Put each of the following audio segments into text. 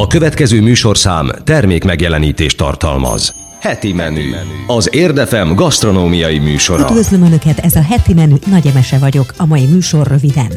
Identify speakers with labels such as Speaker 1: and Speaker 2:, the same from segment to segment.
Speaker 1: A következő műsorszám termék megjelenítést tartalmaz. Heti menü. Az Érdefem gasztronómiai műsora.
Speaker 2: Üdvözlöm Önöket, ez a heti menü, Nagy Emese vagyok, a mai műsor röviden.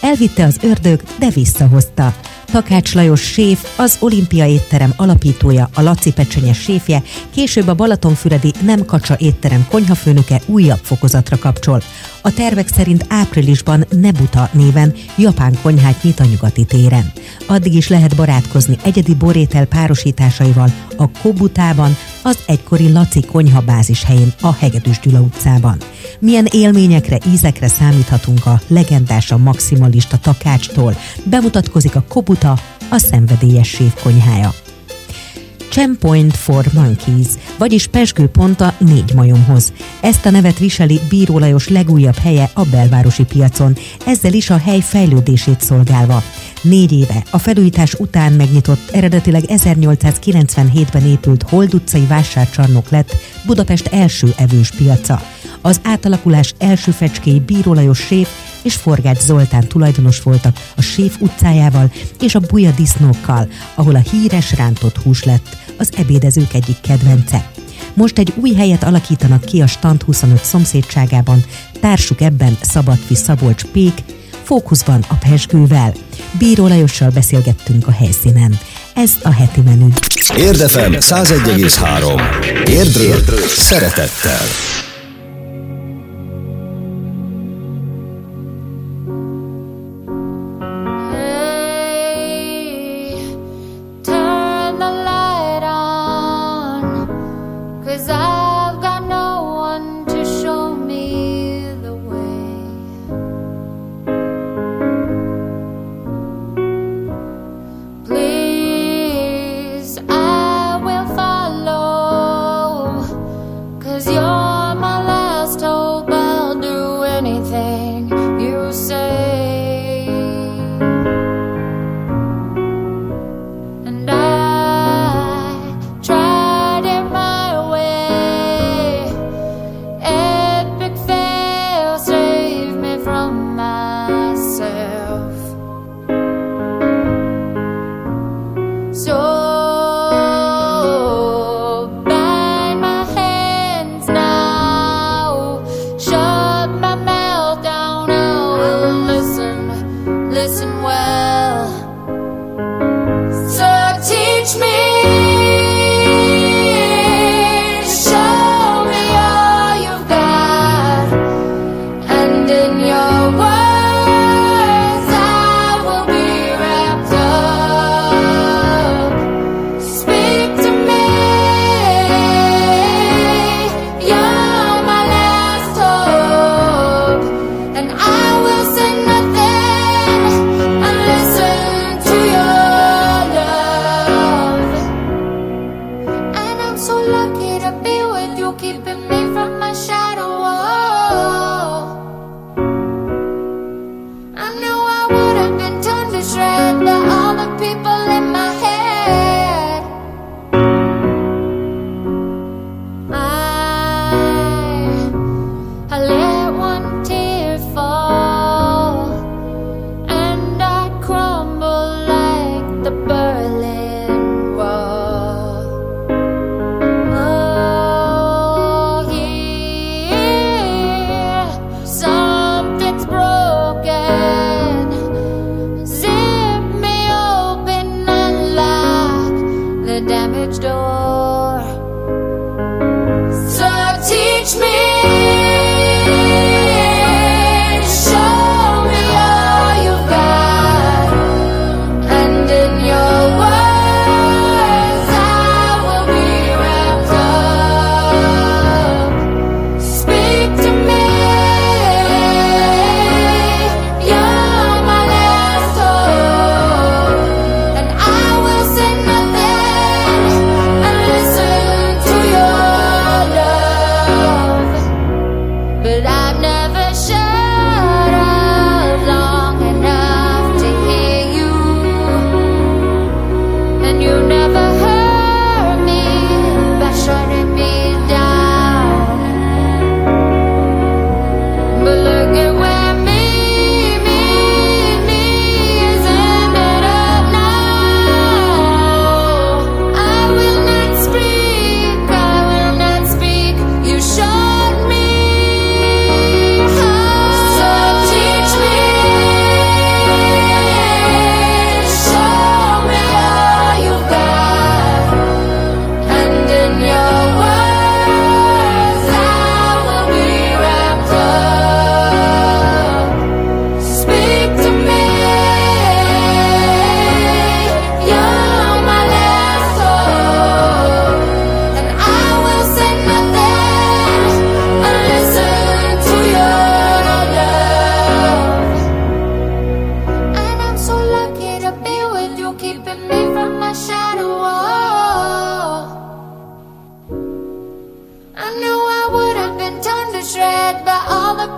Speaker 2: Elvitte az ördög, de visszahozta. Takács Lajos séf, az Olimpia étterem alapítója, a Laci Pecsenyes séfje, később a Balatonfüredi Nem Kacsa étterem konyhafőnöke újabb fokozatra kapcsol. A tervek szerint áprilisban Nebuta néven japán konyhát nyit a nyugati téren. Addig is lehet barátkozni egyedi borétel párosításaival a Kobutában, az egykori Laci konyha bázis helyén a Hegedűs Gyula utcában. Milyen élményekre, ízekre számíthatunk a legendás, a maximalista takácstól. Bemutatkozik a Kobuta, a szenvedélyes séf konyhája. Point for Monkeys, vagyis pont a négy majomhoz. Ezt a nevet viseli Bíró Lajos legújabb helye a belvárosi piacon, ezzel is a hely fejlődését szolgálva. Négy éve a felújítás után megnyitott, eredetileg 1897-ben épült Hold utcai vásárcsarnok lett Budapest első evős piaca. Az átalakulás első fecskéi Bíró Lajos séf és Forgács Zoltán tulajdonos voltak a Séf utcájával és a Buja disznókkal, ahol a híres rántott hús lett az ebédezők egyik kedvence. Most egy új helyet alakítanak ki a Stand 25 szomszédságában, társuk ebben Szabadfi Szabolcs Pék, fókuszban a Pesgővel. Bíró Lajossal beszélgettünk a helyszínen. Ez a heti menü.
Speaker 1: Érdefem 101,3. Érdről, szeretettel.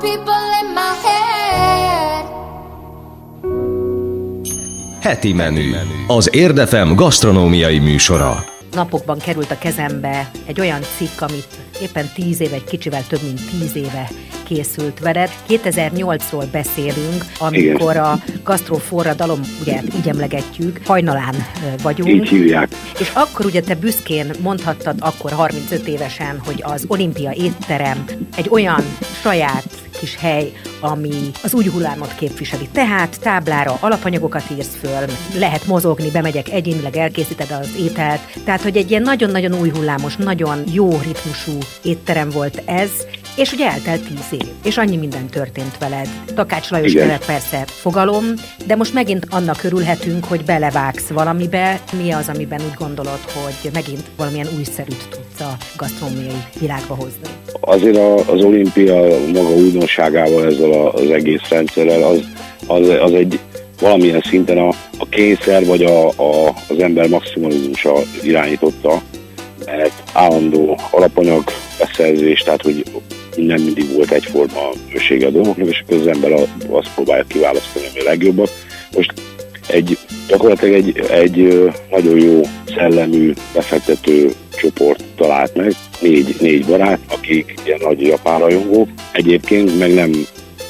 Speaker 1: People in my head.
Speaker 3: Heti menü. Az Érdefem gasztronómiai műsora.
Speaker 4: napokban került a kezembe egy olyan cikk, amit éppen tíz éve, egy kicsivel több mint tíz éve készült veled. 2008-ról beszélünk, amikor a gasztroforradalom, ugye így emlegetjük, hajnalán vagyunk.
Speaker 5: Így hívják.
Speaker 4: És akkor ugye te büszkén mondhattad, akkor 35 évesen, hogy az olimpia étterem egy olyan saját hely, ami az új hullámot képviseli. Tehát táblára alapanyagokat írsz föl, lehet mozogni, bemegyek egyénileg, elkészíted az ételt. Tehát, hogy egy ilyen nagyon-nagyon új hullámos, nagyon jó ritmusú étterem volt ez, és ugye eltelt tíz év, és annyi minden történt veled. Takács Lajos
Speaker 5: Igen.
Speaker 4: persze fogalom, de most megint annak örülhetünk, hogy belevágsz valamibe. Mi az, amiben úgy gondolod, hogy megint valamilyen újszerűt tudsz a gasztronómiai világba hozni?
Speaker 5: Azért az olimpia maga újdonságával, ezzel az egész rendszerrel, az, az, az egy valamilyen szinten a, a kényszer vagy a, a, az ember maximalizmusa irányította, mert állandó alapanyag beszerzés, tehát hogy nem mindig volt egyforma ősége a dolgoknak, és az ember azt próbálja kiválasztani, ami a legjobbat. Most egy, gyakorlatilag egy, egy nagyon jó szellemű, befektető csoport talált meg, négy, négy barát, akik ilyen nagy japán rajongók. Egyébként meg nem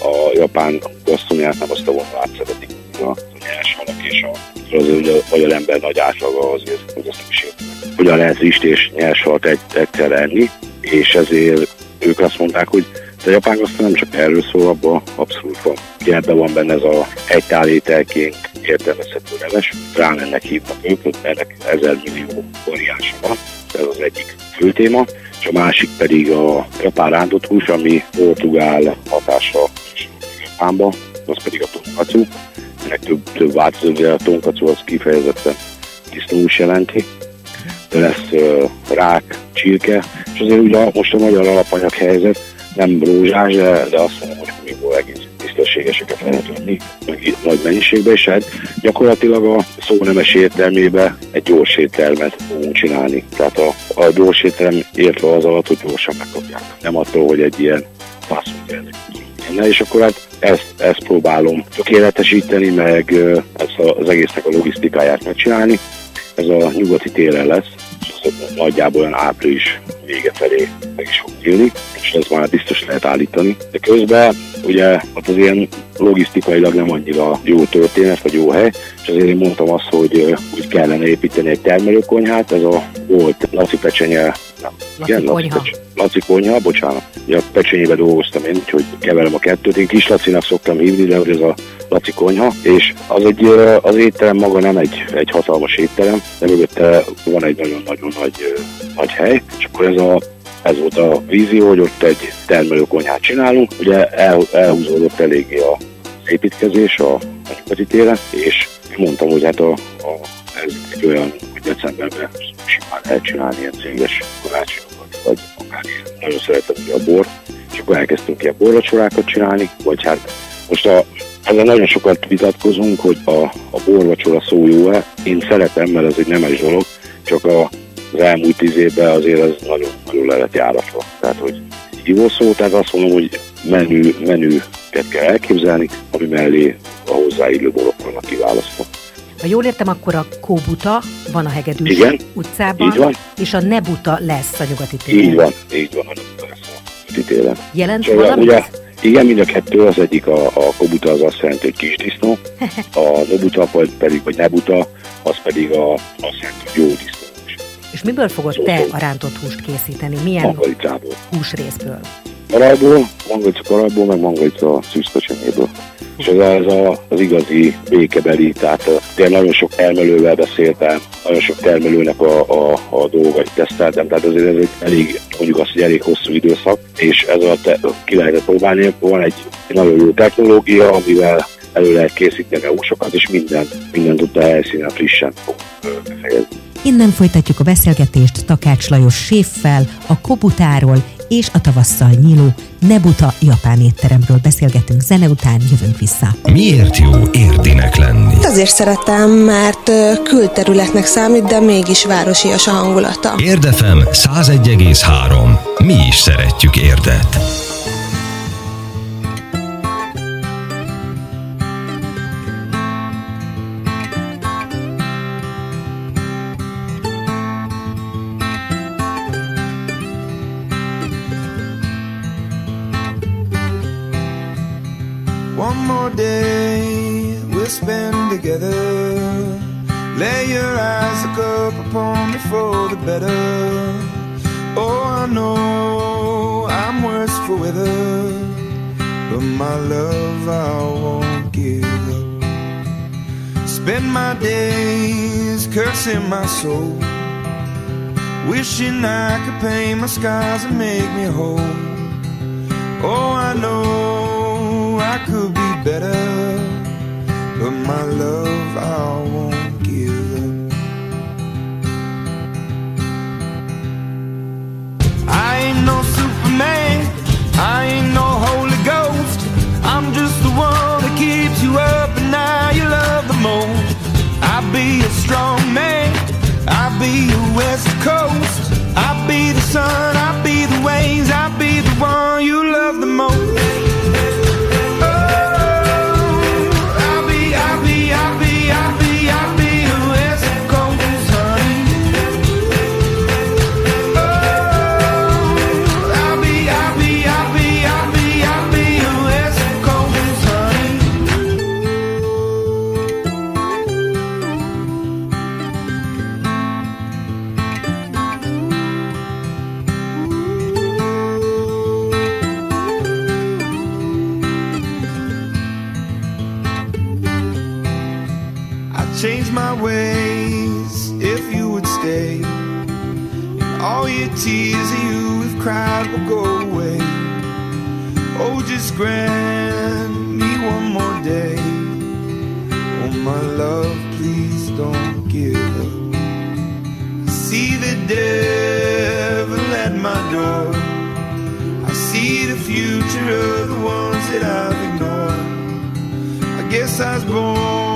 Speaker 5: a japán gasztronómiát, nem azt a vonalát szeretik, a nyers halak és a azért ugye a magyar ember nagy átlaga azért, hogy nem is értem. Hogyan lehet rizst és nyers halat egy, egyszer enni, és ezért ők azt mondták, hogy a japán gasztronómia nem csak erről szól, abban abszolút van. Ugye ebben van benne ez a egy tálételként értelmezhető neves, rámennek hívnak ők, ennek ezer millió variánsa van, ez az egyik fő téma, és a másik pedig a japán rántott hús, ami portugál hatása Japánba, az pedig a tonkatsu. Ennek több, több változó, a tonkatsu az kifejezetten disznóhús jelenti, de lesz uh, rák, csirke, és azért ugye most a magyar alapanyag helyzet nem rózsás, de, de azt mondom, hogy humikból egész tisztességeseket lehet itt nagy mennyiségben, és hát gyakorlatilag a szó nemes értelmében egy gyors éttermet fogunk csinálni. Tehát a, a gyors étterem értve az alatt, hogy gyorsan megkapják. Nem attól, hogy egy ilyen fast lenne, és akkor hát ezt, ezt próbálom tökéletesíteni, meg ezt az egésznek a logisztikáját megcsinálni. Ez a nyugati téren lesz, nagyjából olyan április vége felé meg is fog nyílni, és ez már biztos lehet állítani. De közben ugye ott az ilyen logisztikailag nem annyira jó történet, vagy jó hely, és azért én mondtam azt, hogy úgy kellene építeni egy termelőkonyhát, ez a volt Laci Pecsenye, nem,
Speaker 4: Laci
Speaker 5: igen,
Speaker 4: konyha.
Speaker 5: Pecsenye- Laci konyha, bocsánat. Ugye a pecsenyébe dolgoztam én, úgyhogy keverem a kettőt. Én kis Lacinak szoktam hívni, de ez a Laci konyha, és az egy, az étterem maga nem egy, egy hatalmas étterem, de mögötte van egy nagyon-nagyon nagy, nagy hely, és akkor ez a ez volt a vízió, hogy ott egy termelőkonyhát csinálunk. Ugye el, elhúzódott eléggé a építkezés a, nyugati téren, és mondtam, hogy hát a, a, ez egy olyan, hogy decemberben simán lehet csinálni ilyen céges karácsonyokat, vagy akár ilyen. Nagyon szeretem ugye a bort, és akkor elkezdtünk ilyen borvacsorákat csinálni, vagy hát most a, ezzel nagyon sokat vitatkozunk, hogy a, a borvacsora szó jó-e. Én szeretem, mert ez egy nemes dolog, csak a, az elmúlt tíz évben azért ez nagyon-nagyon le lett járatva. Tehát, hogy hívó szó, tehát azt mondom, hogy menü, menüket kell elképzelni, ami mellé a hozzáillő borok vannak kiválasztva.
Speaker 4: Ha jól értem, akkor a Kóbuta van a Hegedűs
Speaker 5: Igen,
Speaker 4: utcában,
Speaker 5: van.
Speaker 4: és a Nebuta lesz a nyugati téren.
Speaker 5: Így van, így van, a lesz a télen.
Speaker 4: Jelent
Speaker 5: És ugye,
Speaker 4: valamit?
Speaker 5: ugye, igen, mind a kettő, az egyik a, a kobuta az azt jelenti, hogy kis disznó, a nobuta vagy pedig, vagy nebuta, az pedig a, azt jelenti, hogy jó disznó.
Speaker 4: És miből fogod te a rántott húst készíteni? Milyen húsrészből?
Speaker 5: Karajból, mangalica karajból, meg mangalica szűzpecsenyéből. És ez, a- ez a, az igazi békebeli, tehát tényleg nagyon sok termelővel beszéltem, nagyon sok termelőnek a, a, a dolgait teszteltem, tehát azért ez egy elég, mondjuk azt, hogy elég hosszú időszak, és ez a te, ki lehetett próbálni, van egy nagyon jó technológia, amivel elő lehet készíteni a húsokat, és minden, minden ott helyszínen frissen fog befejezni.
Speaker 4: Innen folytatjuk a beszélgetést Takács Lajos séffel, a Kobutáról
Speaker 2: és a tavasszal nyíló Nebuta japán étteremről beszélgetünk zene után, jövünk vissza.
Speaker 1: Miért jó érdinek lenni?
Speaker 6: Azért szeretem, mert külterületnek számít, de mégis városias a hangulata.
Speaker 1: Érdefem 101,3. Mi is szeretjük Érdet.
Speaker 7: Up upon me for the better. Oh, I know I'm worse for weather, but my love I won't give up. Spend my days cursing my soul, wishing I could paint my scars and make me whole. Oh, I know I could be better, but my love I won't Superman, I ain't no Holy Ghost. I'm just the one that keeps you up and now you love the most. I'll be a strong man, I'll be your West Coast. I'll be the sun, I'll be the waves, I'll be the one you love the most. Grant me one more day. Oh, my love, please don't give up. I see the devil at my door. I see the future of the ones that I've ignored. I guess I was born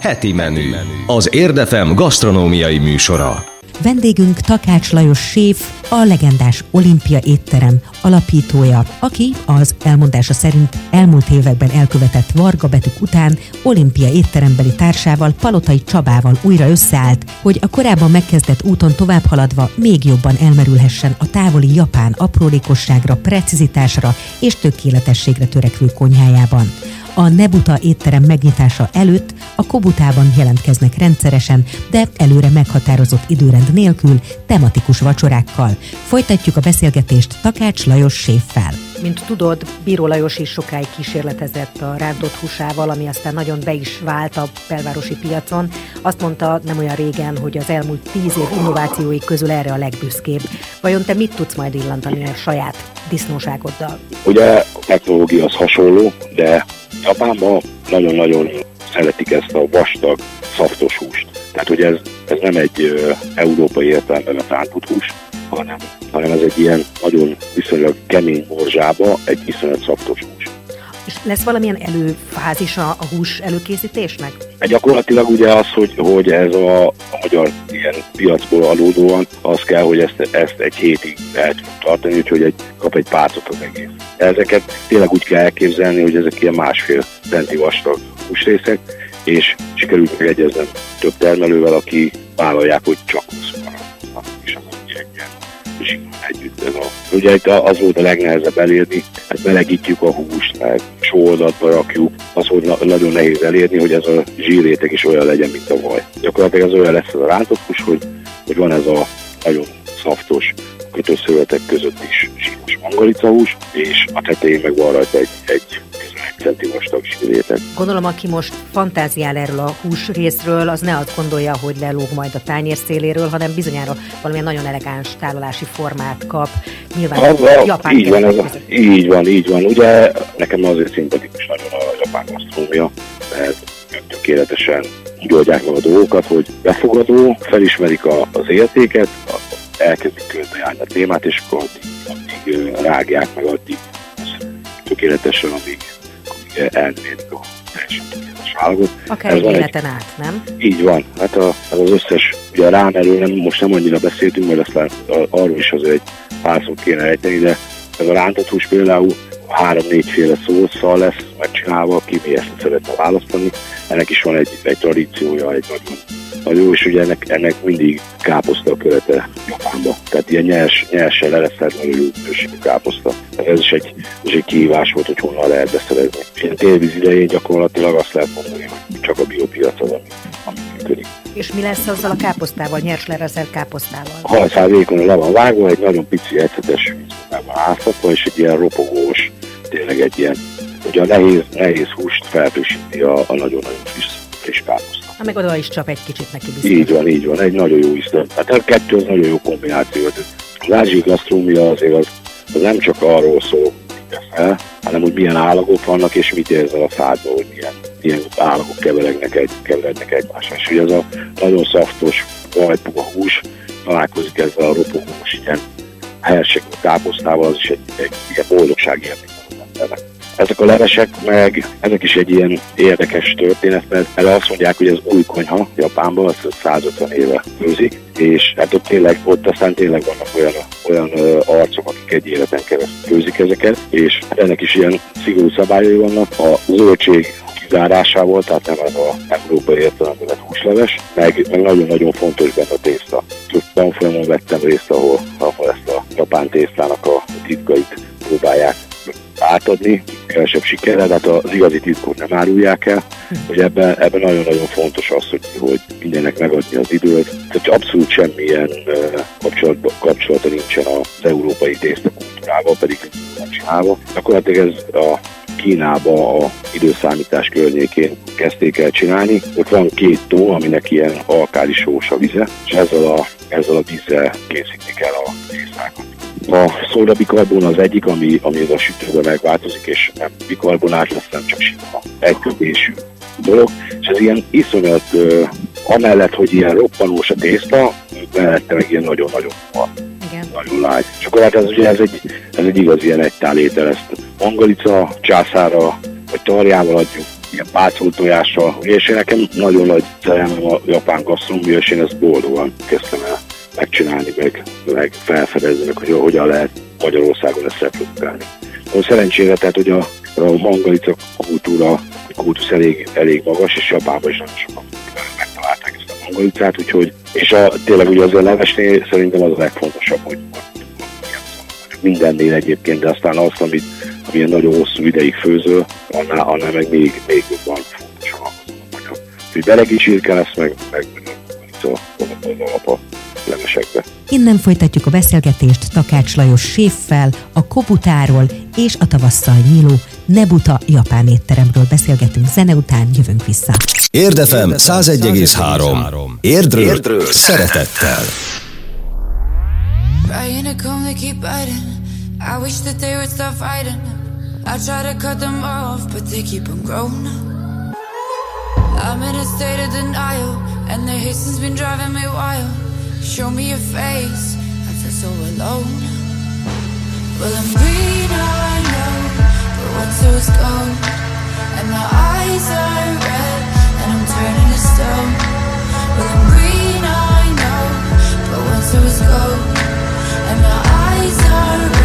Speaker 1: Heti menü. Az Érdefem gasztronómiai műsora.
Speaker 2: Vendégünk Takács Lajos séf, a legendás Olimpia étterem alapítója, aki az elmondása szerint elmúlt években elkövetett Varga betűk után Olimpia étterembeli társával Palotai Csabával újra összeállt, hogy a korábban megkezdett úton tovább haladva még jobban elmerülhessen a távoli japán aprólékosságra, precizitásra és tökéletességre törekvő konyhájában. A Nebuta étterem megnyitása előtt a Kobutában jelentkeznek rendszeresen, de előre meghatározott időrend nélkül, tematikus vacsorákkal. Folytatjuk a beszélgetést Takács Lajos séffel. Mint tudod, Bíró Lajos is sokáig kísérletezett a rántott húsával, ami aztán nagyon be is vált a belvárosi piacon. Azt mondta nem olyan régen, hogy az elmúlt tíz év innovációi közül erre a legbüszkébb. Vajon te mit tudsz majd illantani a saját disznóságoddal?
Speaker 5: Ugye technológia az hasonló, de Japánban nagyon-nagyon szeretik ezt a vastag, szaftos húst. Tehát, hogy ez, ez nem egy európai értelemben rántott hús, hanem, hanem ez egy ilyen nagyon viszonylag kemény morzsába egy viszonylag szaftos hús.
Speaker 2: És lesz valamilyen előfázisa a hús előkészítésnek?
Speaker 5: Gyakorlatilag ugye az, hogy, hogy ez a, a magyar ilyen piacból adódóan, az kell, hogy ezt, ezt egy hétig lehet tartani, úgyhogy egy, kap egy párcot az egész. Ezeket tényleg úgy kell elképzelni, hogy ezek ilyen másfél centi vastag húsrészek, és sikerült megegyeznem több termelővel, aki vállalják, hogy csak 20 marad. És zsinór együtt ez a... Ugye itt az volt a legnehezebb elérni, hát melegítjük a húst, meg sóoldatba rakjuk, az volt na- nagyon nehéz elérni, hogy ez a zsírréteg is olyan legyen, mint a vaj. Gyakorlatilag az olyan lesz ez a rántott hús, hogy, hogy van ez a nagyon szaftos kötőszövetek között is zsíros mangalicahús, és a tetején meg van rajta egy, egy 11 centi vastag zsírréteg.
Speaker 2: Gondolom, aki most fantáziál erről a hús részről, az ne azt gondolja, hogy lelóg majd a tányér széléről, hanem bizonyára valamilyen nagyon elegáns tárolási formát kap. Nyilván
Speaker 5: Az a,
Speaker 2: japán
Speaker 5: így van, ez a, így van, így van. Ugye nekem azért szimpatikus nagyon a japán gasztrómia, mert tökéletesen úgy oldják meg a dolgokat, hogy befogadó, felismerik a, az értéket, elkezdik körbejárni a témát, és akkor addig, addig rágják meg, addig tökéletesen, amíg, elmérik a teljesen tökéletes állagot.
Speaker 2: Akár egy
Speaker 5: van egy-
Speaker 2: életen át, nem?
Speaker 5: Így van, hát a, az, az összes, ugye a rámerről nem, most nem annyira beszéltünk, mert aztán arról is azért egy pár szót kéne ejteni, de ez a rántott hús például három-négyféle szószal lesz megcsinálva, aki mi ezt szeretne választani. Ennek is van egy, egy tradíciója, egy nagyon, nagyon jó, és ugye ennek, ennek mindig káposzta a követe Japánba. Tehát ilyen nyers, nyersen lereszelt nagyon jó minőségű káposzta. Ez is egy, ez egy kihívás volt, hogy honnan lehet beszerezni. Ilyen télvíz idején gyakorlatilag azt lehet mondani, hogy csak a biopiac az, ami, ami működik.
Speaker 2: És mi lesz azzal a káposztával, nyers lerezelt káposztával?
Speaker 5: hajszál vékony le van vágva, egy nagyon pici ecetes vízben áztatva, és egy ilyen ropogós, tényleg egy ilyen, ugye a nehéz, nehéz húst felfrissíti a, a nagyon-nagyon friss, friss káposzta.
Speaker 2: Ha meg oda is csap egy kicsit neki biztos.
Speaker 5: Így van, így van, egy nagyon jó ízlet. Hát a kettő az nagyon jó kombináció. Az ázsiai gasztrómia azért az, az nem csak arról szól, fel, hanem hogy milyen állagok vannak, és mit érzel a szádba, hogy milyen, milyen állagok keverednek, egy, keverednek egymással. És ugye ez a nagyon szaftos, vajpuga hús találkozik ezzel a ropogós ilyen hersegő káposztával, az is egy, egy ilyen boldogság élmény az. Ezek a levesek meg, ezek is egy ilyen érdekes történet, mert erre azt mondják, hogy ez új konyha Japánban, azt 150 éve főzik, és hát ott tényleg, ott aztán tényleg vannak olyan, olyan ö, arcok, akik egy életen keresztül főzik ezeket, és ennek is ilyen szigorú szabályai vannak. A zöldség kizárásával, tehát nem ez a európai értelemben vett húsleves, meg, meg nagyon-nagyon fontos benne a tészta. Több tanfolyamon vettem részt, ahol, ahol ezt a japán tésztának a titkait próbálják átadni, kevesebb sikerrel, tehát az igazi titkot nem árulják el, hogy ebben, ebben nagyon-nagyon fontos az, hogy, hogy mindennek megadni az időt. Tehát abszolút semmilyen kapcsolatba, kapcsolata nincsen az európai tészta kultúrával, pedig van csinálva. Gyakorlatilag ez a Kínába a időszámítás környékén kezdték el csinálni. Ott van két tó, aminek ilyen alkálisós a vize, és ezzel a, ezzel a vízzel készítik el a tésztákat. A szóda bikarbon az egyik, ami, ami az a sütőben megváltozik, és nem bikarbonát lesz, nem csak sima egykötésű dolog. És ez ilyen iszonyat, uh, amellett, hogy ilyen roppanós a tészta, mellette meg ilyen nagyon-nagyon van
Speaker 2: Igen.
Speaker 5: nagyon lágy. És akkor hát ez, ugye ez egy, ez egy igaz ilyen egytál étel, ezt mangalica, császára, vagy tarjával adjuk, ilyen pácolt tojással, és én nekem nagyon nagy szerelmem a japán gasztronómia, és én ezt boldogan kezdtem el megcsinálni, meg, meg felfedezni, meg hogy hogyan lehet Magyarországon ezt reprodukálni. A szerencsére, tehát hogy a, a mangalica kultúra, kultusz elég, elég magas, és Japánban is nagyon sokan megtalálták ezt a mangalicát, úgyhogy, és a, tényleg ugye az levesnél szerintem az a legfontosabb, hogy mindennél egyébként, de aztán azt, amit, amilyen nagyon hosszú ideig főzöl, annál, annál meg még, még jobban fontos a. Úgyhogy belegicsirke lesz, meg, meg a az alap a levesekbe.
Speaker 2: Innen folytatjuk a beszélgetést Takács Lajos séffel, a Kobutáról és a tavasszal nyíló Nebuta japán étteremről beszélgetünk zene után, jövünk vissza.
Speaker 1: Érdefem 101,3. Érdről, Érdről szeretettel.
Speaker 8: Trying to come, they keep biting. I wish that they would stop fighting. I try to cut them off, but they keep on growing. I'm in a state of denial, and the hasten's been driving me wild. Show me your face, I feel so alone. Well, I'm green, I know, but what's so was gold, and my eyes are red, and I'm turning to stone. Well, I'm green, I know, but once it was gold, and my eyes are red,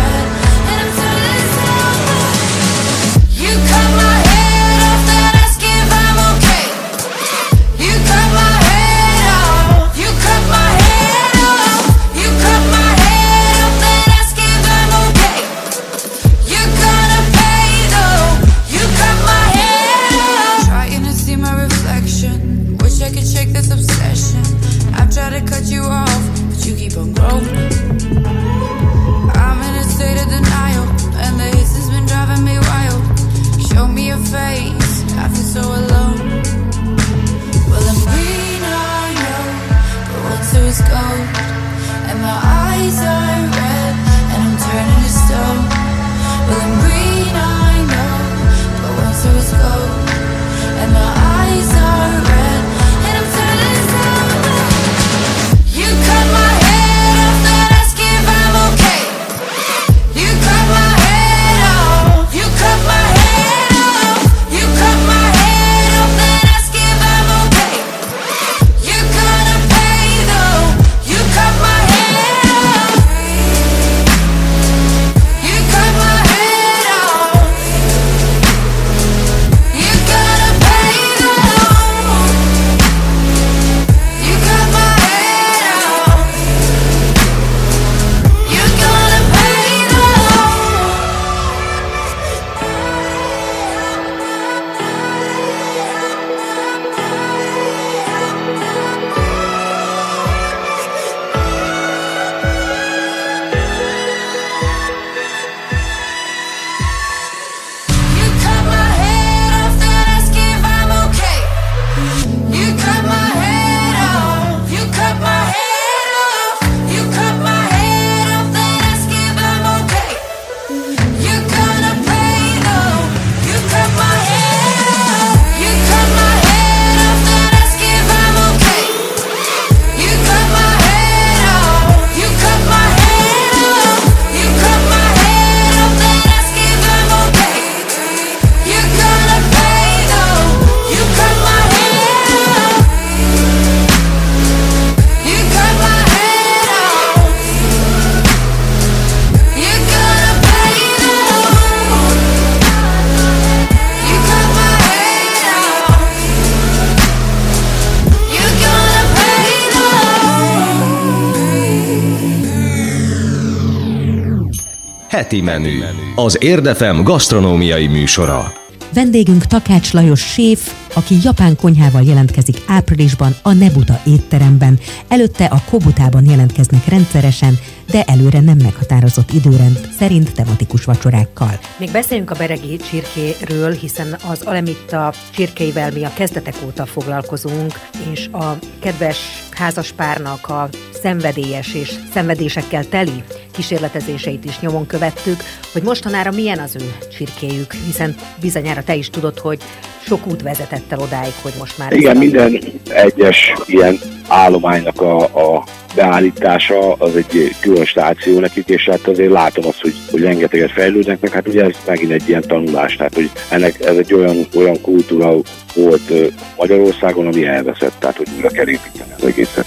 Speaker 1: Heti menü. Az Érdefem gasztronómiai műsora.
Speaker 2: Vendégünk Takács Lajos séf, aki japán konyhával jelentkezik áprilisban a Nebuta étteremben. Előtte a Kobutában jelentkeznek rendszeresen, de előre nem meghatározott időrend szerint tematikus vacsorákkal.
Speaker 4: Még beszéljünk a beregi csirkéről, hiszen az Alemitta csirkeivel mi a kezdetek óta foglalkozunk, és a kedves házaspárnak a szenvedélyes és szenvedésekkel teli kísérletezéseit is nyomon követtük, hogy mostanára milyen az ő csirkéjük, hiszen bizonyára te is tudod, hogy sok út vezetett el odáig, hogy most már...
Speaker 5: Igen, minden egyes ilyen állománynak a, a beállítása az egy külön stáció nekik, és hát azért látom azt, hogy, hogy rengeteget fejlődnek, meg hát ugye ez megint egy ilyen tanulás, tehát hogy ennek ez egy olyan, olyan kultúra volt Magyarországon, ami elveszett, tehát hogy újra kell építeni az egészet.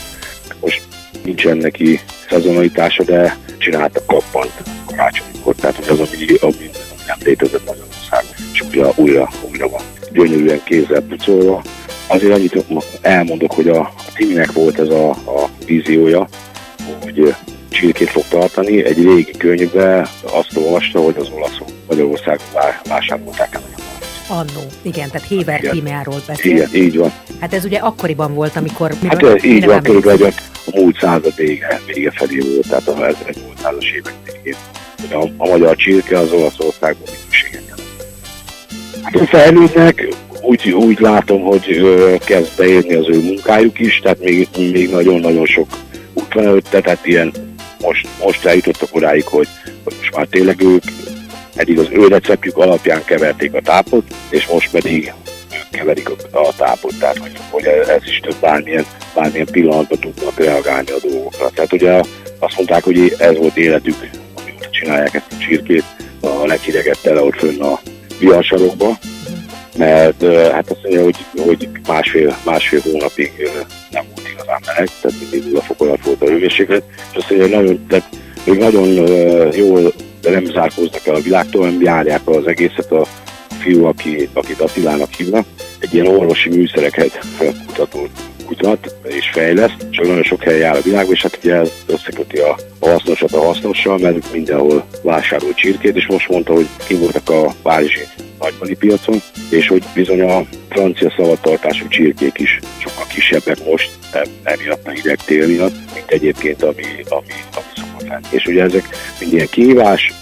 Speaker 5: Most nincsen neki szezonalitása, de csináltak kappant karácsonykor, tehát hogy az, ami, ami nem létezett Magyarországon, és újra, újra, újra van. Gyönyörűen kézzel pucolva, Azért annyit elmondok, hogy a Timinek volt ez a, a víziója, hogy csirkét fog tartani. Egy régi könyvbe azt olvasta, hogy az olaszok Magyarországon vá- vásárolták el.
Speaker 4: Annó, igen, tehát Héver
Speaker 5: Igen.
Speaker 4: Tímeáról beszél.
Speaker 5: Igen, így van.
Speaker 4: Hát ez ugye akkoriban volt, amikor...
Speaker 5: Hát ez így van, körülbelül a múlt század vége, vége felé volt, tehát a 1800-as évek végén. A, a magyar csirke az Olaszországban minőséget fejlődnek, úgy, úgy látom, hogy kezd beérni az ő munkájuk is, tehát még, még nagyon-nagyon sok út van előtte, tehát ilyen most, most eljutottak odáig, hogy, hogy most már tényleg ők eddig az ő receptjük alapján keverték a tápot, és most pedig ők keverik a, a tápot, tehát hogy, hogy ez is több bármilyen, bármilyen pillanatban tudnak reagálni a dolgokra. Tehát ugye azt mondták, hogy ez volt életük, amióta csinálják ezt a csirkét, a leghidegebb tele ott fönn a viharsarokba, mert hát azt mondja, hogy, hogy másfél, másfél hónapig nem volt igazán meleg, tehát mindig nulla fok volt a hőmérséklet, és azt mondja, hogy nagyon, tehát még nagyon jól nem zárkóznak el a világtól, hanem járják az egészet a fiú, aki, akit Attilának hívnak, egy ilyen orvosi műszereket kutató kutat és fejleszt, csak nagyon sok helyen jár a világban, és hát ugye összeköti a, hasznosat a hasznossal, mert mindenhol vásárol csirkét, és most mondta, hogy ki voltak a Párizsi nagybani piacon, és hogy bizony a francia szavatartású csirkék is sokkal kisebbek most, emiatt a hideg tél miatt, mint egyébként, ami, ami, ami szokott. És ugye ezek mind ilyen kihívás,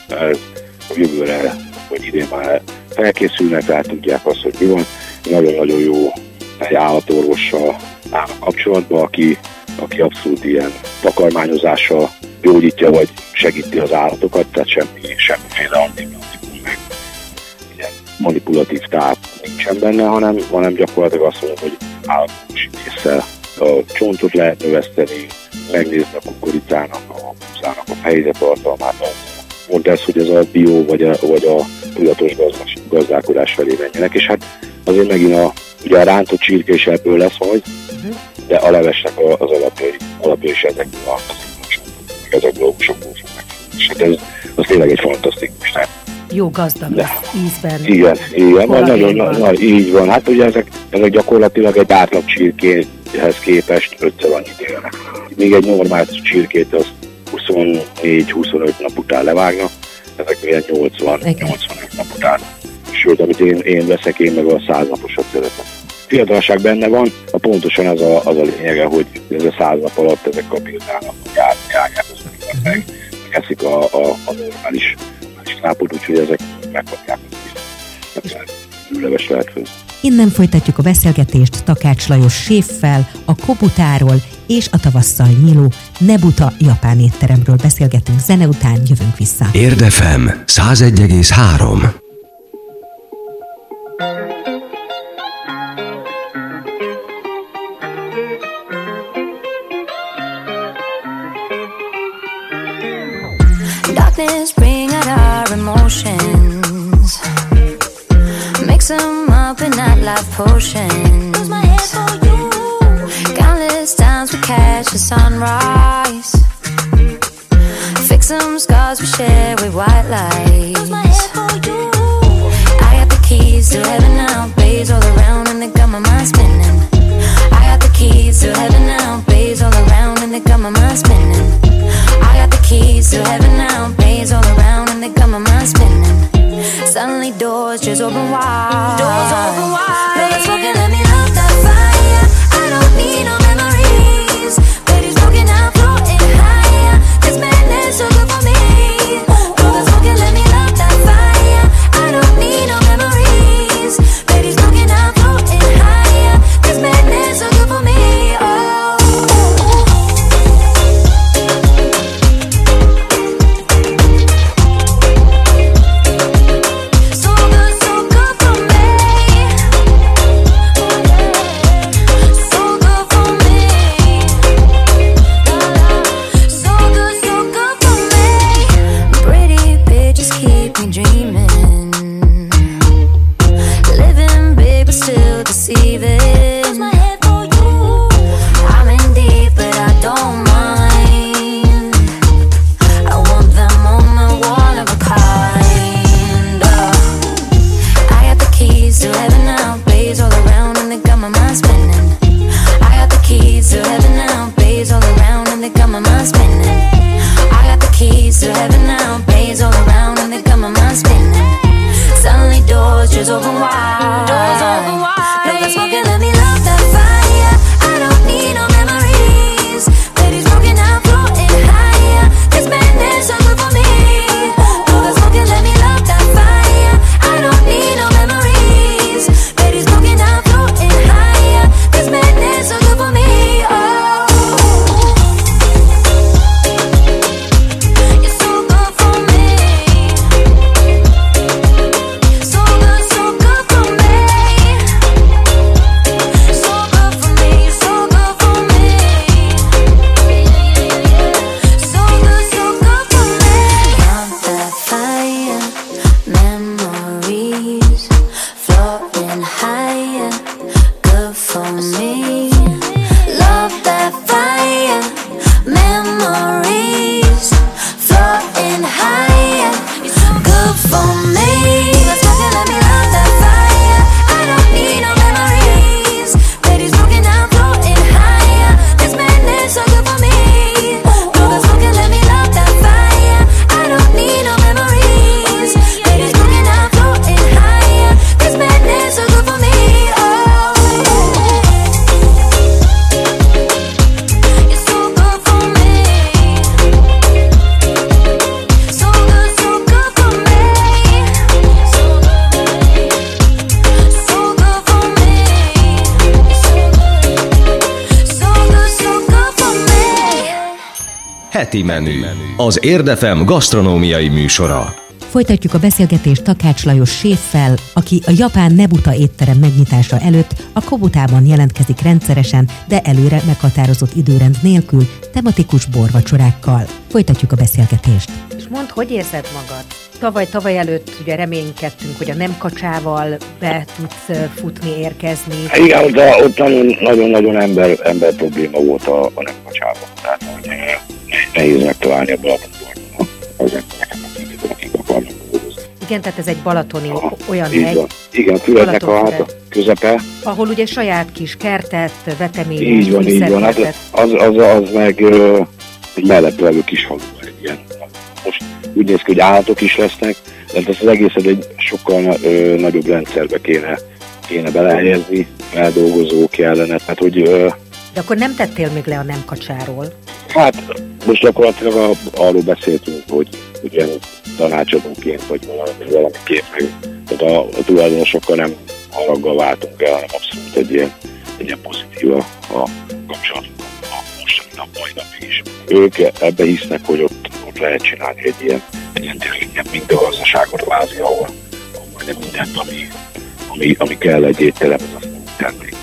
Speaker 5: a jövőre, vagy idén már felkészülnek, tehát tudják azt, hogy mi van. Nagyon-nagyon jó egy állatorvossal állnak kapcsolatban, aki, aki abszolút ilyen takarmányozással gyógyítja, vagy segíti az állatokat, tehát semmi, semmiféle antibiotikum, meg ilyen manipulatív táp nincsen benne, hanem, hanem gyakorlatilag azt mondom, hogy állatorvosi a csontot lehet növeszteni, megnézni a kukoricának, a kuszának a fejzetartalmát, mondta ezt, hogy ez a bio vagy a, vagy a tudatos gazdálkodás felé menjenek, és hát azért megint a, ugye a rántott csirke is ebből lesz majd, de a levesnek az alapjai, alapjai is ezekből a ezekből a húsokból fognak. És hát ez az tényleg egy fantasztikus, nem?
Speaker 4: Jó gazdag de. ízben.
Speaker 5: Igen, igen, van, nagyon, na, na, így van. Hát ugye ezek, ezek gyakorlatilag egy átlag csirkéhez képest ötször annyit élnek. Még egy normál csirkét azt 24-25 nap után levágnak, ezek ilyen 80-85 nap után. Sőt, amit én, én veszek, én meg a 100 naposat szeretem. Fiatalság benne van, a pontosan az a, az a lényege, hogy ez a száz nap alatt ezek kapilzálnak, járják az meg, eszik a, a, a normális, lápot, úgyhogy ezek megkapják az leves lehet főzni.
Speaker 2: Innen folytatjuk a beszélgetést Takács Lajos séffel, a Kobutáról és a tavasszal nyíló Nebuta japán étteremről beszélgetünk zene után, jövünk vissza.
Speaker 1: Érdefem 101,3
Speaker 3: menü. Az Érdefem gasztronómiai műsora.
Speaker 2: Folytatjuk a beszélgetést Takács Lajos séffel, aki a japán Nebuta étterem megnyitása előtt a Kobutában jelentkezik rendszeresen, de előre meghatározott időrend nélkül, tematikus borvacsorákkal. Folytatjuk a beszélgetést.
Speaker 4: És mondd, hogy érzed magad? Tavaly, tavaly előtt ugye reménykedtünk, hogy a nem kacsával be tudsz futni, érkezni.
Speaker 5: Igen, de ott nagyon-nagyon ember, ember probléma volt a, a nem kacsában. Tehát hogy nehéz megtalálni a Balatonborban az embereket, akik akarnak dolgozni.
Speaker 4: Igen, tehát ez egy balatoni
Speaker 5: Aha,
Speaker 4: olyan hegy,
Speaker 5: van. Igen, Fülednek a hát közepe.
Speaker 4: ahol ugye saját kis kertet, veteményes,
Speaker 5: Így van, így van. Hát az, az, az meg egy mellett levő kis falu. Egy ilyen. Most úgy néz ki, hogy állatok is lesznek, de ezt az egészet egy sokkal ö, nagyobb rendszerbe kéne, kéne belehelyezni, feldolgozó kellene. Tehát, hogy ö,
Speaker 4: De akkor nem tettél még le a nem kacsáról.
Speaker 5: hát most gyakorlatilag a, arról beszéltünk, hogy ugye tanácsadóként, vagy valami, valamiként, meg, tehát a, a tulajdonosokkal nem haraggal váltunk el, hanem abszolút egy ilyen, egy ilyen pozitív a, a kapcsolatunk nap, mai napig is. Ők ebbe hisznek, hogy ott, ott lehet csinálni egy ilyen, egy ilyen tényleg ilyen minden gazdaságot kvázi, ahol, ahol majdnem mindent, ami, ami, ami kell egy étteremhez, azt tennék.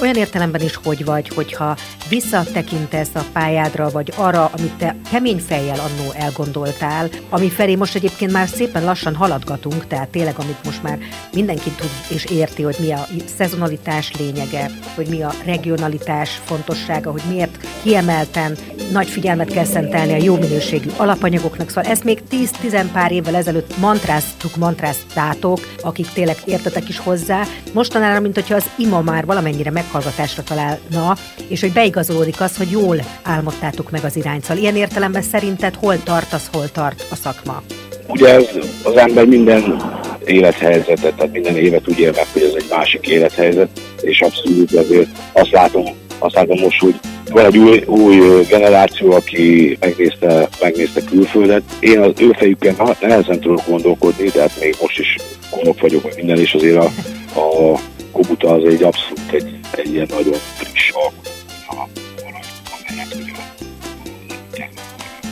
Speaker 4: Olyan értelemben is hogy vagy, hogyha visszatekintesz a pályádra, vagy arra, amit te kemény fejjel annó elgondoltál, ami felé most egyébként már szépen lassan haladgatunk, tehát tényleg, amit most már mindenki tud és érti, hogy mi a szezonalitás lényege, hogy mi a regionalitás fontossága, hogy miért kiemelten nagy figyelmet kell szentelni a jó minőségű alapanyagoknak. Szóval ezt még 10-10 pár évvel ezelőtt mantráztuk, mantráztátok, akik tényleg értetek is hozzá. Mostanára, mint hogyha az ima már valamennyire meghallgatásra találna, és hogy beigazolódik az, hogy jól álmodtátok meg az irányt. Szóval ilyen értelemben szerinted hol tart az, hol tart a szakma?
Speaker 5: Ugye ez, az ember minden élethelyzetet, tehát minden évet úgy él hogy ez egy másik élethelyzet, és abszolút ezért azt látom, azt látom most, hogy van egy új, új generáció, aki megnézte, megnézte külföldet. Én az ő fejükkel na- nehezen tudok gondolkodni, de hát még most is konok vagyok, meg minden, és azért a, a Kobuta az egy abszolút egy, egy ilyen nagyon friss alkotó, ugye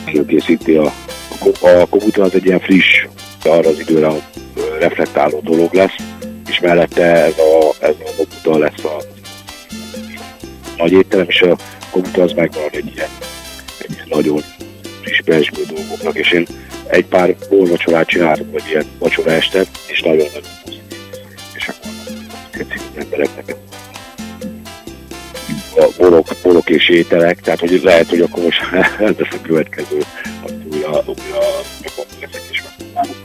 Speaker 5: előkészíti a, a, a Kobuta az egy ilyen friss, arra az időre reflektáló dolog lesz, és mellette ez a, ez a Kobuta lesz a nagy étterem, és a Kobuta az megmarad egy ilyen, egy ilyen nagyon friss pesgő dolgoknak, és én egy pár borvacsorát csináltam, vagy ilyen vacsora estet, és nagyon-nagyon pozitív. És akkor tetszik az embereknek a borok, borok és ételek, tehát hogy lehet, hogy akkor most ez a következő, azt újra, újra és megpróbálunk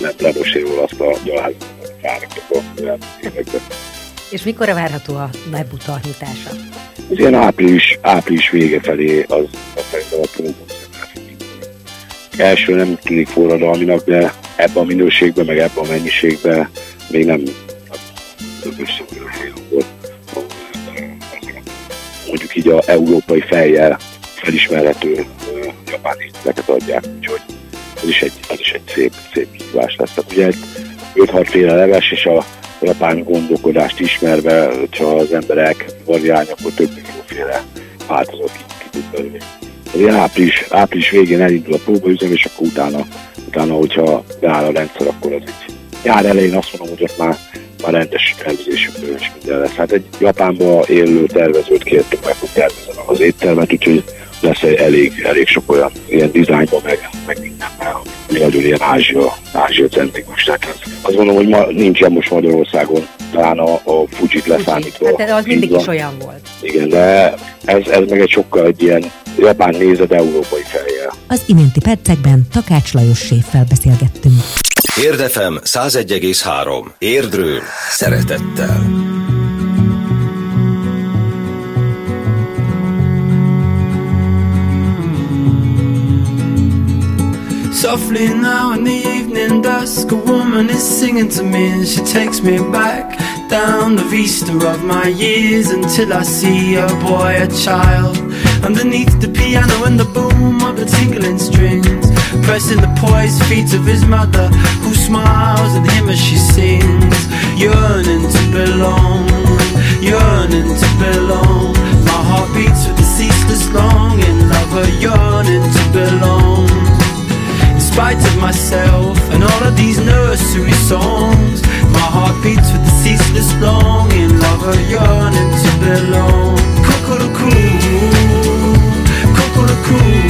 Speaker 5: le, lebosérul azt a várnak a.
Speaker 4: És mikor várható a Nebuta nyitása?
Speaker 5: Az ilyen április, április vége felé az, az szerintem a próbot Első nem tűnik forradalminak, de ebben a minőségben, meg ebben a mennyiségben még nem össze olyan hely, ahol, mondjuk így a európai fejjel felismerhető japán ételeket adják, úgyhogy ez is egy, ez is egy szép, szép kihívás lesz. Tehát ugye egy 5-6 féle leves, és a japán gondolkodást ismerve, hogyha az ember elkezd variálni, akkor több millióféle változat ki, ki tud belőle. Április, április végén elindul a próbaüzem, és akkor utána, utána, hogyha beáll a rendszer, akkor az egy nyár elején azt mondom, hogy ott már, már rendes tervezésükből is minden lesz. Hát egy Japánba élő tervezőt kértük meg, hogy tervezzen az éttermet, úgyhogy lesz egy elég, elég sok olyan ilyen dizájnban, meg, meg mindenben, ami nagyon ilyen Ázsia, Ázsia centrikus. Tehát az, azt gondolom, hogy ma nincsen most Magyarországon, talán a, a Fujit leszámítva.
Speaker 4: Hát az mindig
Speaker 5: Így
Speaker 4: is
Speaker 5: van.
Speaker 4: olyan volt.
Speaker 5: Igen, de ez, ez meg egy sokkal egy ilyen japán nézet európai fejjel.
Speaker 2: Az iménti percekben Takács Lajos séffel beszélgettünk.
Speaker 3: Érdefem 101,3. Érdről szeretettel.
Speaker 7: Softly now in the evening dusk, a woman is singing to me, and she takes me back down the vista of my years until I see a boy, a child, underneath the piano and the boom of the tingling strings, pressing the poised feet of his mother, who smiles at him as she sings, yearning to belong, yearning to belong. My heart beats with the
Speaker 9: ceaseless longing, love a yearning to belong. In spite of myself and all of these nursery songs, my heart beats with the ceaseless longing, love a yearning to belong. Cuckoo-cuckoo, cuckoo-cuckoo,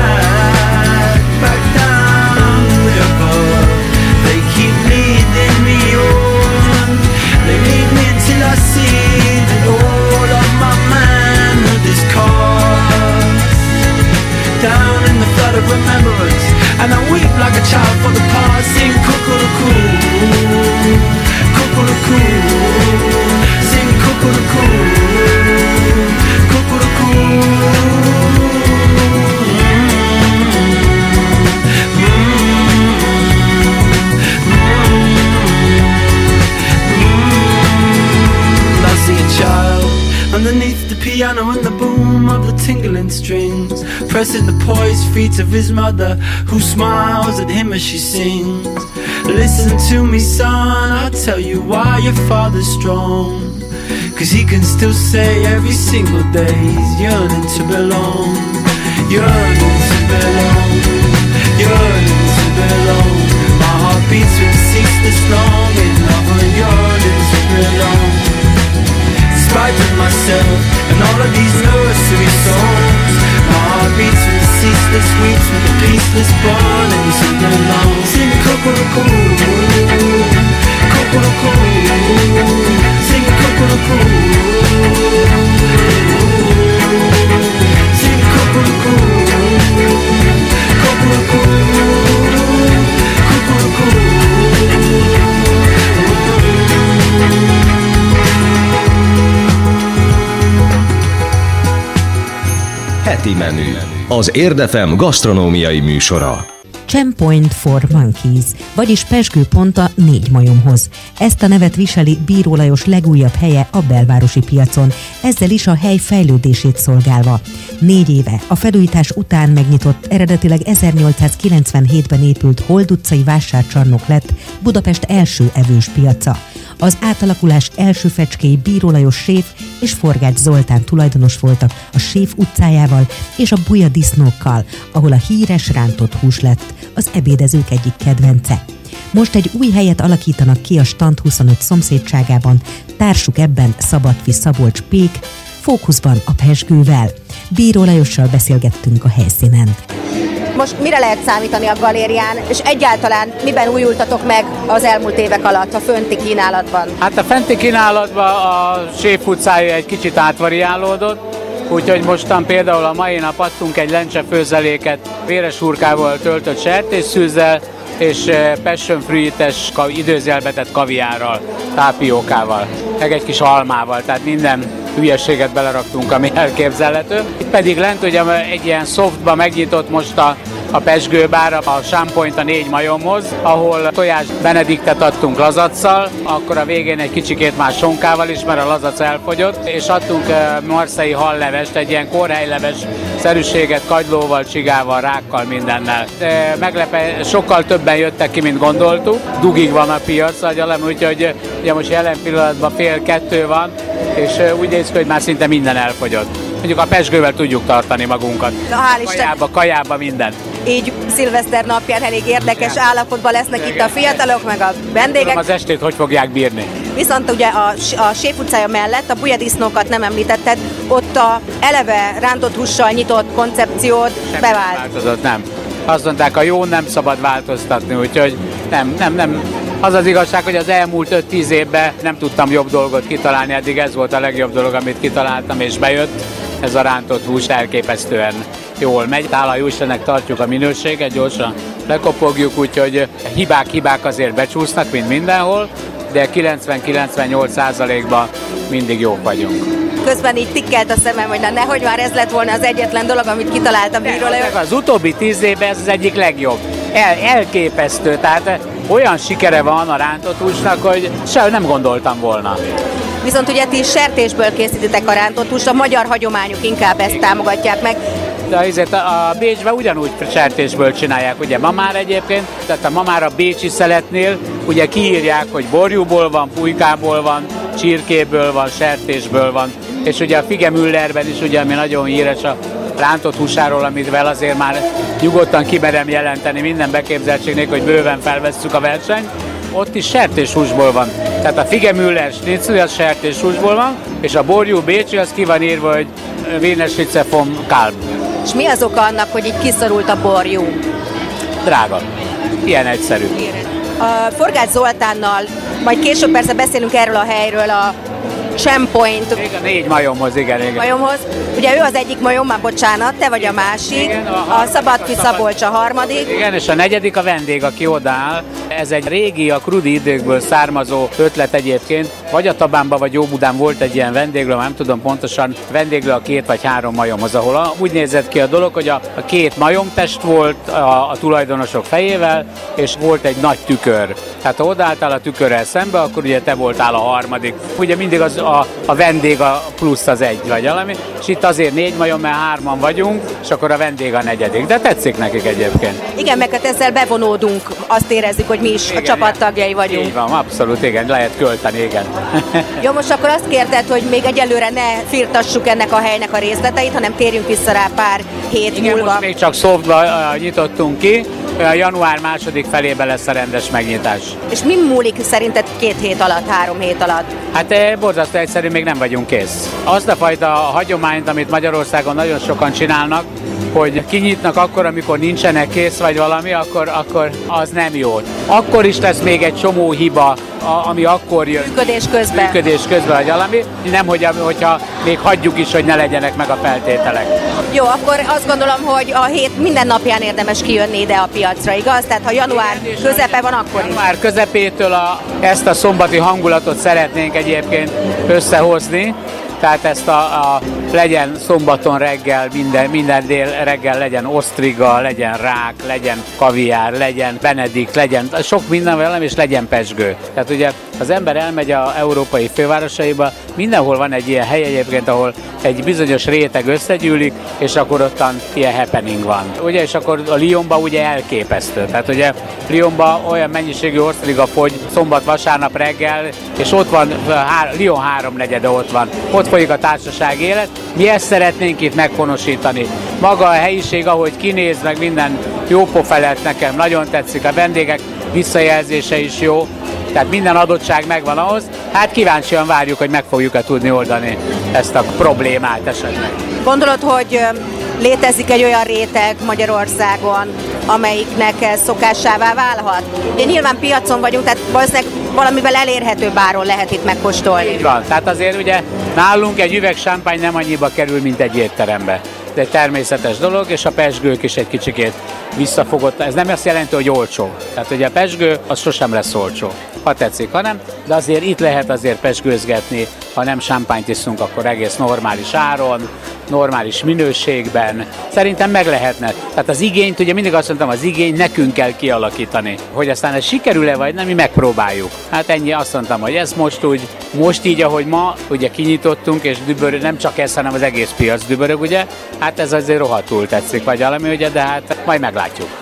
Speaker 9: of his mother, who smiles at him as she sings. Listen to me, son, I'll tell you why your father's strong. Cause he can still say every single day he's yearning to belong, yearning to belong, yearning to belong. My heart beats with ceaseless longing of a yearning to belong in spite of myself and all of these nursery songs. My heart beats with ceaseless weeps with the peaceless burning sing along. Sing cuckoo-cuckoo, cuckoo-cuckoo, sing cuckoo-cuckoo, sing cuckoo-cuckoo, cuckoo-cuckoo, cuckoo-cuckoo.
Speaker 3: Heti menü. Az Érdefem gasztronómiai műsora.
Speaker 2: Champoint for Monkeys, vagyis pesgő pont a négy majomhoz. Ezt a nevet viseli Bíró Lajos legújabb helye a belvárosi piacon, ezzel is a hely fejlődését szolgálva. Négy éve a felújítás után megnyitott, eredetileg 1897-ben épült Hold utcai vásárcsarnok lett Budapest első evős piaca. Az átalakulás első fecskéi Bíró Lajos séf és Forgács Zoltán tulajdonos voltak a Séf utcájával és a Buja disznókkal, ahol a híres rántott hús lett az ebédezők egyik kedvence. Most egy új helyet alakítanak ki a Stand 25 szomszédságában, társuk ebben Szabadfi Szabolcs Pék, fókuszban a Pesgővel. Bíró Lajossal beszélgettünk a helyszínen.
Speaker 10: Most mire lehet számítani a galérián, és egyáltalán miben újultatok meg az elmúlt évek alatt a fönti kínálatban?
Speaker 11: Hát a fenti kínálatban a Séf utcája egy kicsit átvariálódott, úgyhogy mostan például a mai nap adtunk egy lencse főzeléket véres hurkával töltött sertésszűzzel, és eh, passion fruites időzelbetett kaviárral, tápiókával, meg egy kis almával, tehát minden hülyeséget beleraktunk, ami elképzelhető. Itt pedig lent ugye egy ilyen softba megnyitott most a a pesgőbár, a Shampoint a négy majomhoz, ahol tojás benediktet adtunk lazacsal, akkor a végén egy kicsikét más sonkával is, mert a lazac elfogyott, és adtunk marszai hallevest, egy ilyen kórhelyleves szerűséget kagylóval, csigával, rákkal, mindennel. De meglepe, sokkal többen jöttek ki, mint gondoltuk. Dugig van a piac, agyalem, úgyhogy ugye most jelen pillanatban fél kettő van, és úgy néz ki, hogy már szinte minden elfogyott. Mondjuk a pesgővel tudjuk tartani magunkat.
Speaker 10: Na, hál' Isten.
Speaker 11: Kajába, kajába minden.
Speaker 10: Így szilveszter napján elég érdekes Igen. állapotban lesznek Igen. itt a fiatalok, meg a vendégek.
Speaker 11: Tudom, az estét hogy fogják bírni.
Speaker 10: Viszont ugye a, a Séf utcája mellett a bujadisznókat nem említetted, ott a eleve rántott hússal nyitott koncepciót
Speaker 11: Semmi
Speaker 10: bevált.
Speaker 11: Változott, nem. Azt mondták, a jó nem szabad változtatni, úgyhogy nem, nem, nem. Az az igazság, hogy az elmúlt 5-10 évben nem tudtam jobb dolgot kitalálni, eddig ez volt a legjobb dolog, amit kitaláltam, és bejött. Ez a rántott hús elképesztően jól megy. Hála jó Istennek tartjuk a minőséget, gyorsan lekopogjuk, úgyhogy hibák, hibák azért becsúsznak, mint mindenhol, de 90-98 százalékban mindig jók vagyunk.
Speaker 10: közben így tikkelt a szemem, hogy na nehogy már ez lett volna az egyetlen dolog, amit kitalált a bírólajos.
Speaker 11: Az utóbbi tíz évben ez az egyik legjobb. El, elképesztő, tehát olyan sikere van a rántott húsnak, hogy se nem gondoltam volna.
Speaker 10: Viszont ugye ti sertésből készítitek a rántott húst, a magyar hagyományuk inkább ezt támogatják meg.
Speaker 11: De azért a Bécsben ugyanúgy sertésből csinálják, ugye? Ma már egyébként, tehát a ma már a bécsi szeletnél ugye kiírják, hogy borjúból van, pulykából van, csirkéből van, sertésből van, és ugye a Fige Müllerben is ugye, ami nagyon híres a rántott húsáról, amivel azért már nyugodtan kimerem jelenteni minden beképzeltség hogy bőven felvesszük a versenyt, ott is sertéshúsból van. Tehát a Fige Müller schnitzel az sertéshúsból van, és a borjú bécsi az ki van írva, hogy Schnitzel vom Kalb.
Speaker 10: És mi az oka annak, hogy így kiszorult a borjú?
Speaker 11: Drága. Ilyen egyszerű.
Speaker 10: A Forgács Zoltánnal, majd később persze beszélünk erről a helyről, a Champoint.
Speaker 11: Igen, négy majomhoz, igen, igen.
Speaker 10: Majomhoz. Ugye ő az egyik majom, már bocsánat, te vagy a másik. Igen, a, a Szabadfi Szabolcs a harmadik.
Speaker 11: Igen, és a negyedik a vendég, aki odáll. Ez egy régi, a krudi időkből származó ötlet egyébként. Vagy a Tabánban, vagy Jóbudán volt egy ilyen vendéglő, nem tudom pontosan, vendéglő a két vagy három majomhoz, ahol úgy nézett ki a dolog, hogy a, a két majomtest volt a, a tulajdonosok fejével, és volt egy nagy tükör. Tehát ha odálltál a tükörrel szembe, akkor ugye te voltál a harmadik. Ugye mindig az a, a vendég a plusz az egy vagy valami, és itt azért négy majom, mert hárman vagyunk, és akkor a vendég a negyedik. De tetszik nekik egyébként.
Speaker 10: Igen, meg hát ezzel bevonódunk, azt érezzük, hogy mi is igen, a csapattagjai vagyunk.
Speaker 11: Így van, abszolút, igen, lehet költeni, igen.
Speaker 10: Jó, most akkor azt kérted, hogy még egyelőre ne firtassuk ennek a helynek a részleteit, hanem térjünk vissza rá pár hét
Speaker 11: igen,
Speaker 10: múlva.
Speaker 11: Most még csak uh, nyitottunk ki, január második felébe lesz a rendes megnyitás.
Speaker 10: És mi múlik szerinted két hét alatt, három hét alatt?
Speaker 11: Hát borzasztó egyszerű, még nem vagyunk kész. Azt a fajta hagyományt, amit Magyarországon nagyon sokan csinálnak, hogy kinyitnak akkor, amikor nincsenek kész vagy valami, akkor, akkor az nem jó. Akkor is lesz még egy csomó hiba, a, ami akkor jön.
Speaker 10: Működés közben.
Speaker 11: Működés közben, vagy valami. Nem, hogy, hogyha még hagyjuk is, hogy ne legyenek meg a feltételek.
Speaker 10: Jó, akkor azt gondolom, hogy a hét minden napján érdemes kijönni ide a piacra, igaz? Tehát ha január közepe van, akkor
Speaker 11: Január közepétől a, ezt a szombati hangulatot szeretnénk egyébként összehozni, tehát ezt a, a legyen szombaton reggel, minden, minden dél reggel legyen osztriga, legyen rák, legyen kaviár, legyen benedikt, legyen sok minden velem, és legyen pesgő. Tehát ugye az ember elmegy a európai fővárosaiba, mindenhol van egy ilyen hely egyébként, ahol egy bizonyos réteg összegyűlik, és akkor ottan ilyen happening van. Ugye, és akkor a Lyonba ugye elképesztő. Tehát ugye Lyonba olyan mennyiségű osztriga fogy szombat-vasárnap reggel, és ott van, Lyon háromnegyede ott van. Ott folyik a társaság élet. Mi ezt szeretnénk itt meghonosítani. Maga a helyiség, ahogy kinéz, meg minden jó pofelet nekem, nagyon tetszik. A vendégek visszajelzése is jó, tehát minden adottság megvan ahhoz. Hát kíváncsian várjuk, hogy meg fogjuk-e tudni oldani ezt a problémát esetleg.
Speaker 10: Gondolod, hogy létezik egy olyan réteg Magyarországon, amelyiknek ez szokásává válhat? Ugye nyilván piacon vagyunk, tehát valószínűleg valamivel elérhető báron lehet itt megkóstolni.
Speaker 11: Így van, tehát azért ugye nálunk egy üveg sámpány nem annyiba kerül, mint egy étterembe. De természetes dolog, és a pesgők is egy kicsikét visszafogott. Ez nem azt jelenti, hogy olcsó. Tehát ugye a pesgő az sosem lesz olcsó, ha tetszik, hanem, de azért itt lehet azért pesgőzgetni, ha nem sámpányt iszunk, akkor egész normális áron, normális minőségben. Szerintem meg lehetne. Tehát az igényt, ugye mindig azt mondtam, az igény nekünk kell kialakítani. Hogy aztán ez sikerül-e vagy nem, mi megpróbáljuk. Hát ennyi azt mondtam, hogy ez most úgy, most így, ahogy ma, ugye kinyitottunk, és dübörög, nem csak ez, hanem az egész piac dübörög, ugye, hát ez azért rohadtul tetszik, vagy valami, ugye, de hát majd meglátjuk.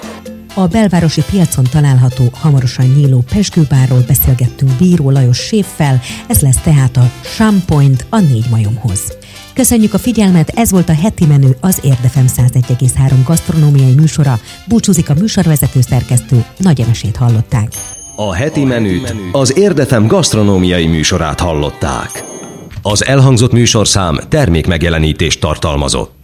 Speaker 2: A belvárosi piacon található, hamarosan nyíló Pesgőbárról beszélgettünk Bíró Lajos séffel, ez lesz tehát a Shampoint a négy majomhoz. Köszönjük a figyelmet, ez volt a heti menü az Érdefem 101,3 gasztronómiai műsora. Búcsúzik a műsorvezető szerkesztő, Nagy Emesét hallották.
Speaker 3: A heti menüt az Érdefem gasztronómiai műsorát hallották. Az elhangzott műsorszám termék megjelenítést tartalmazott.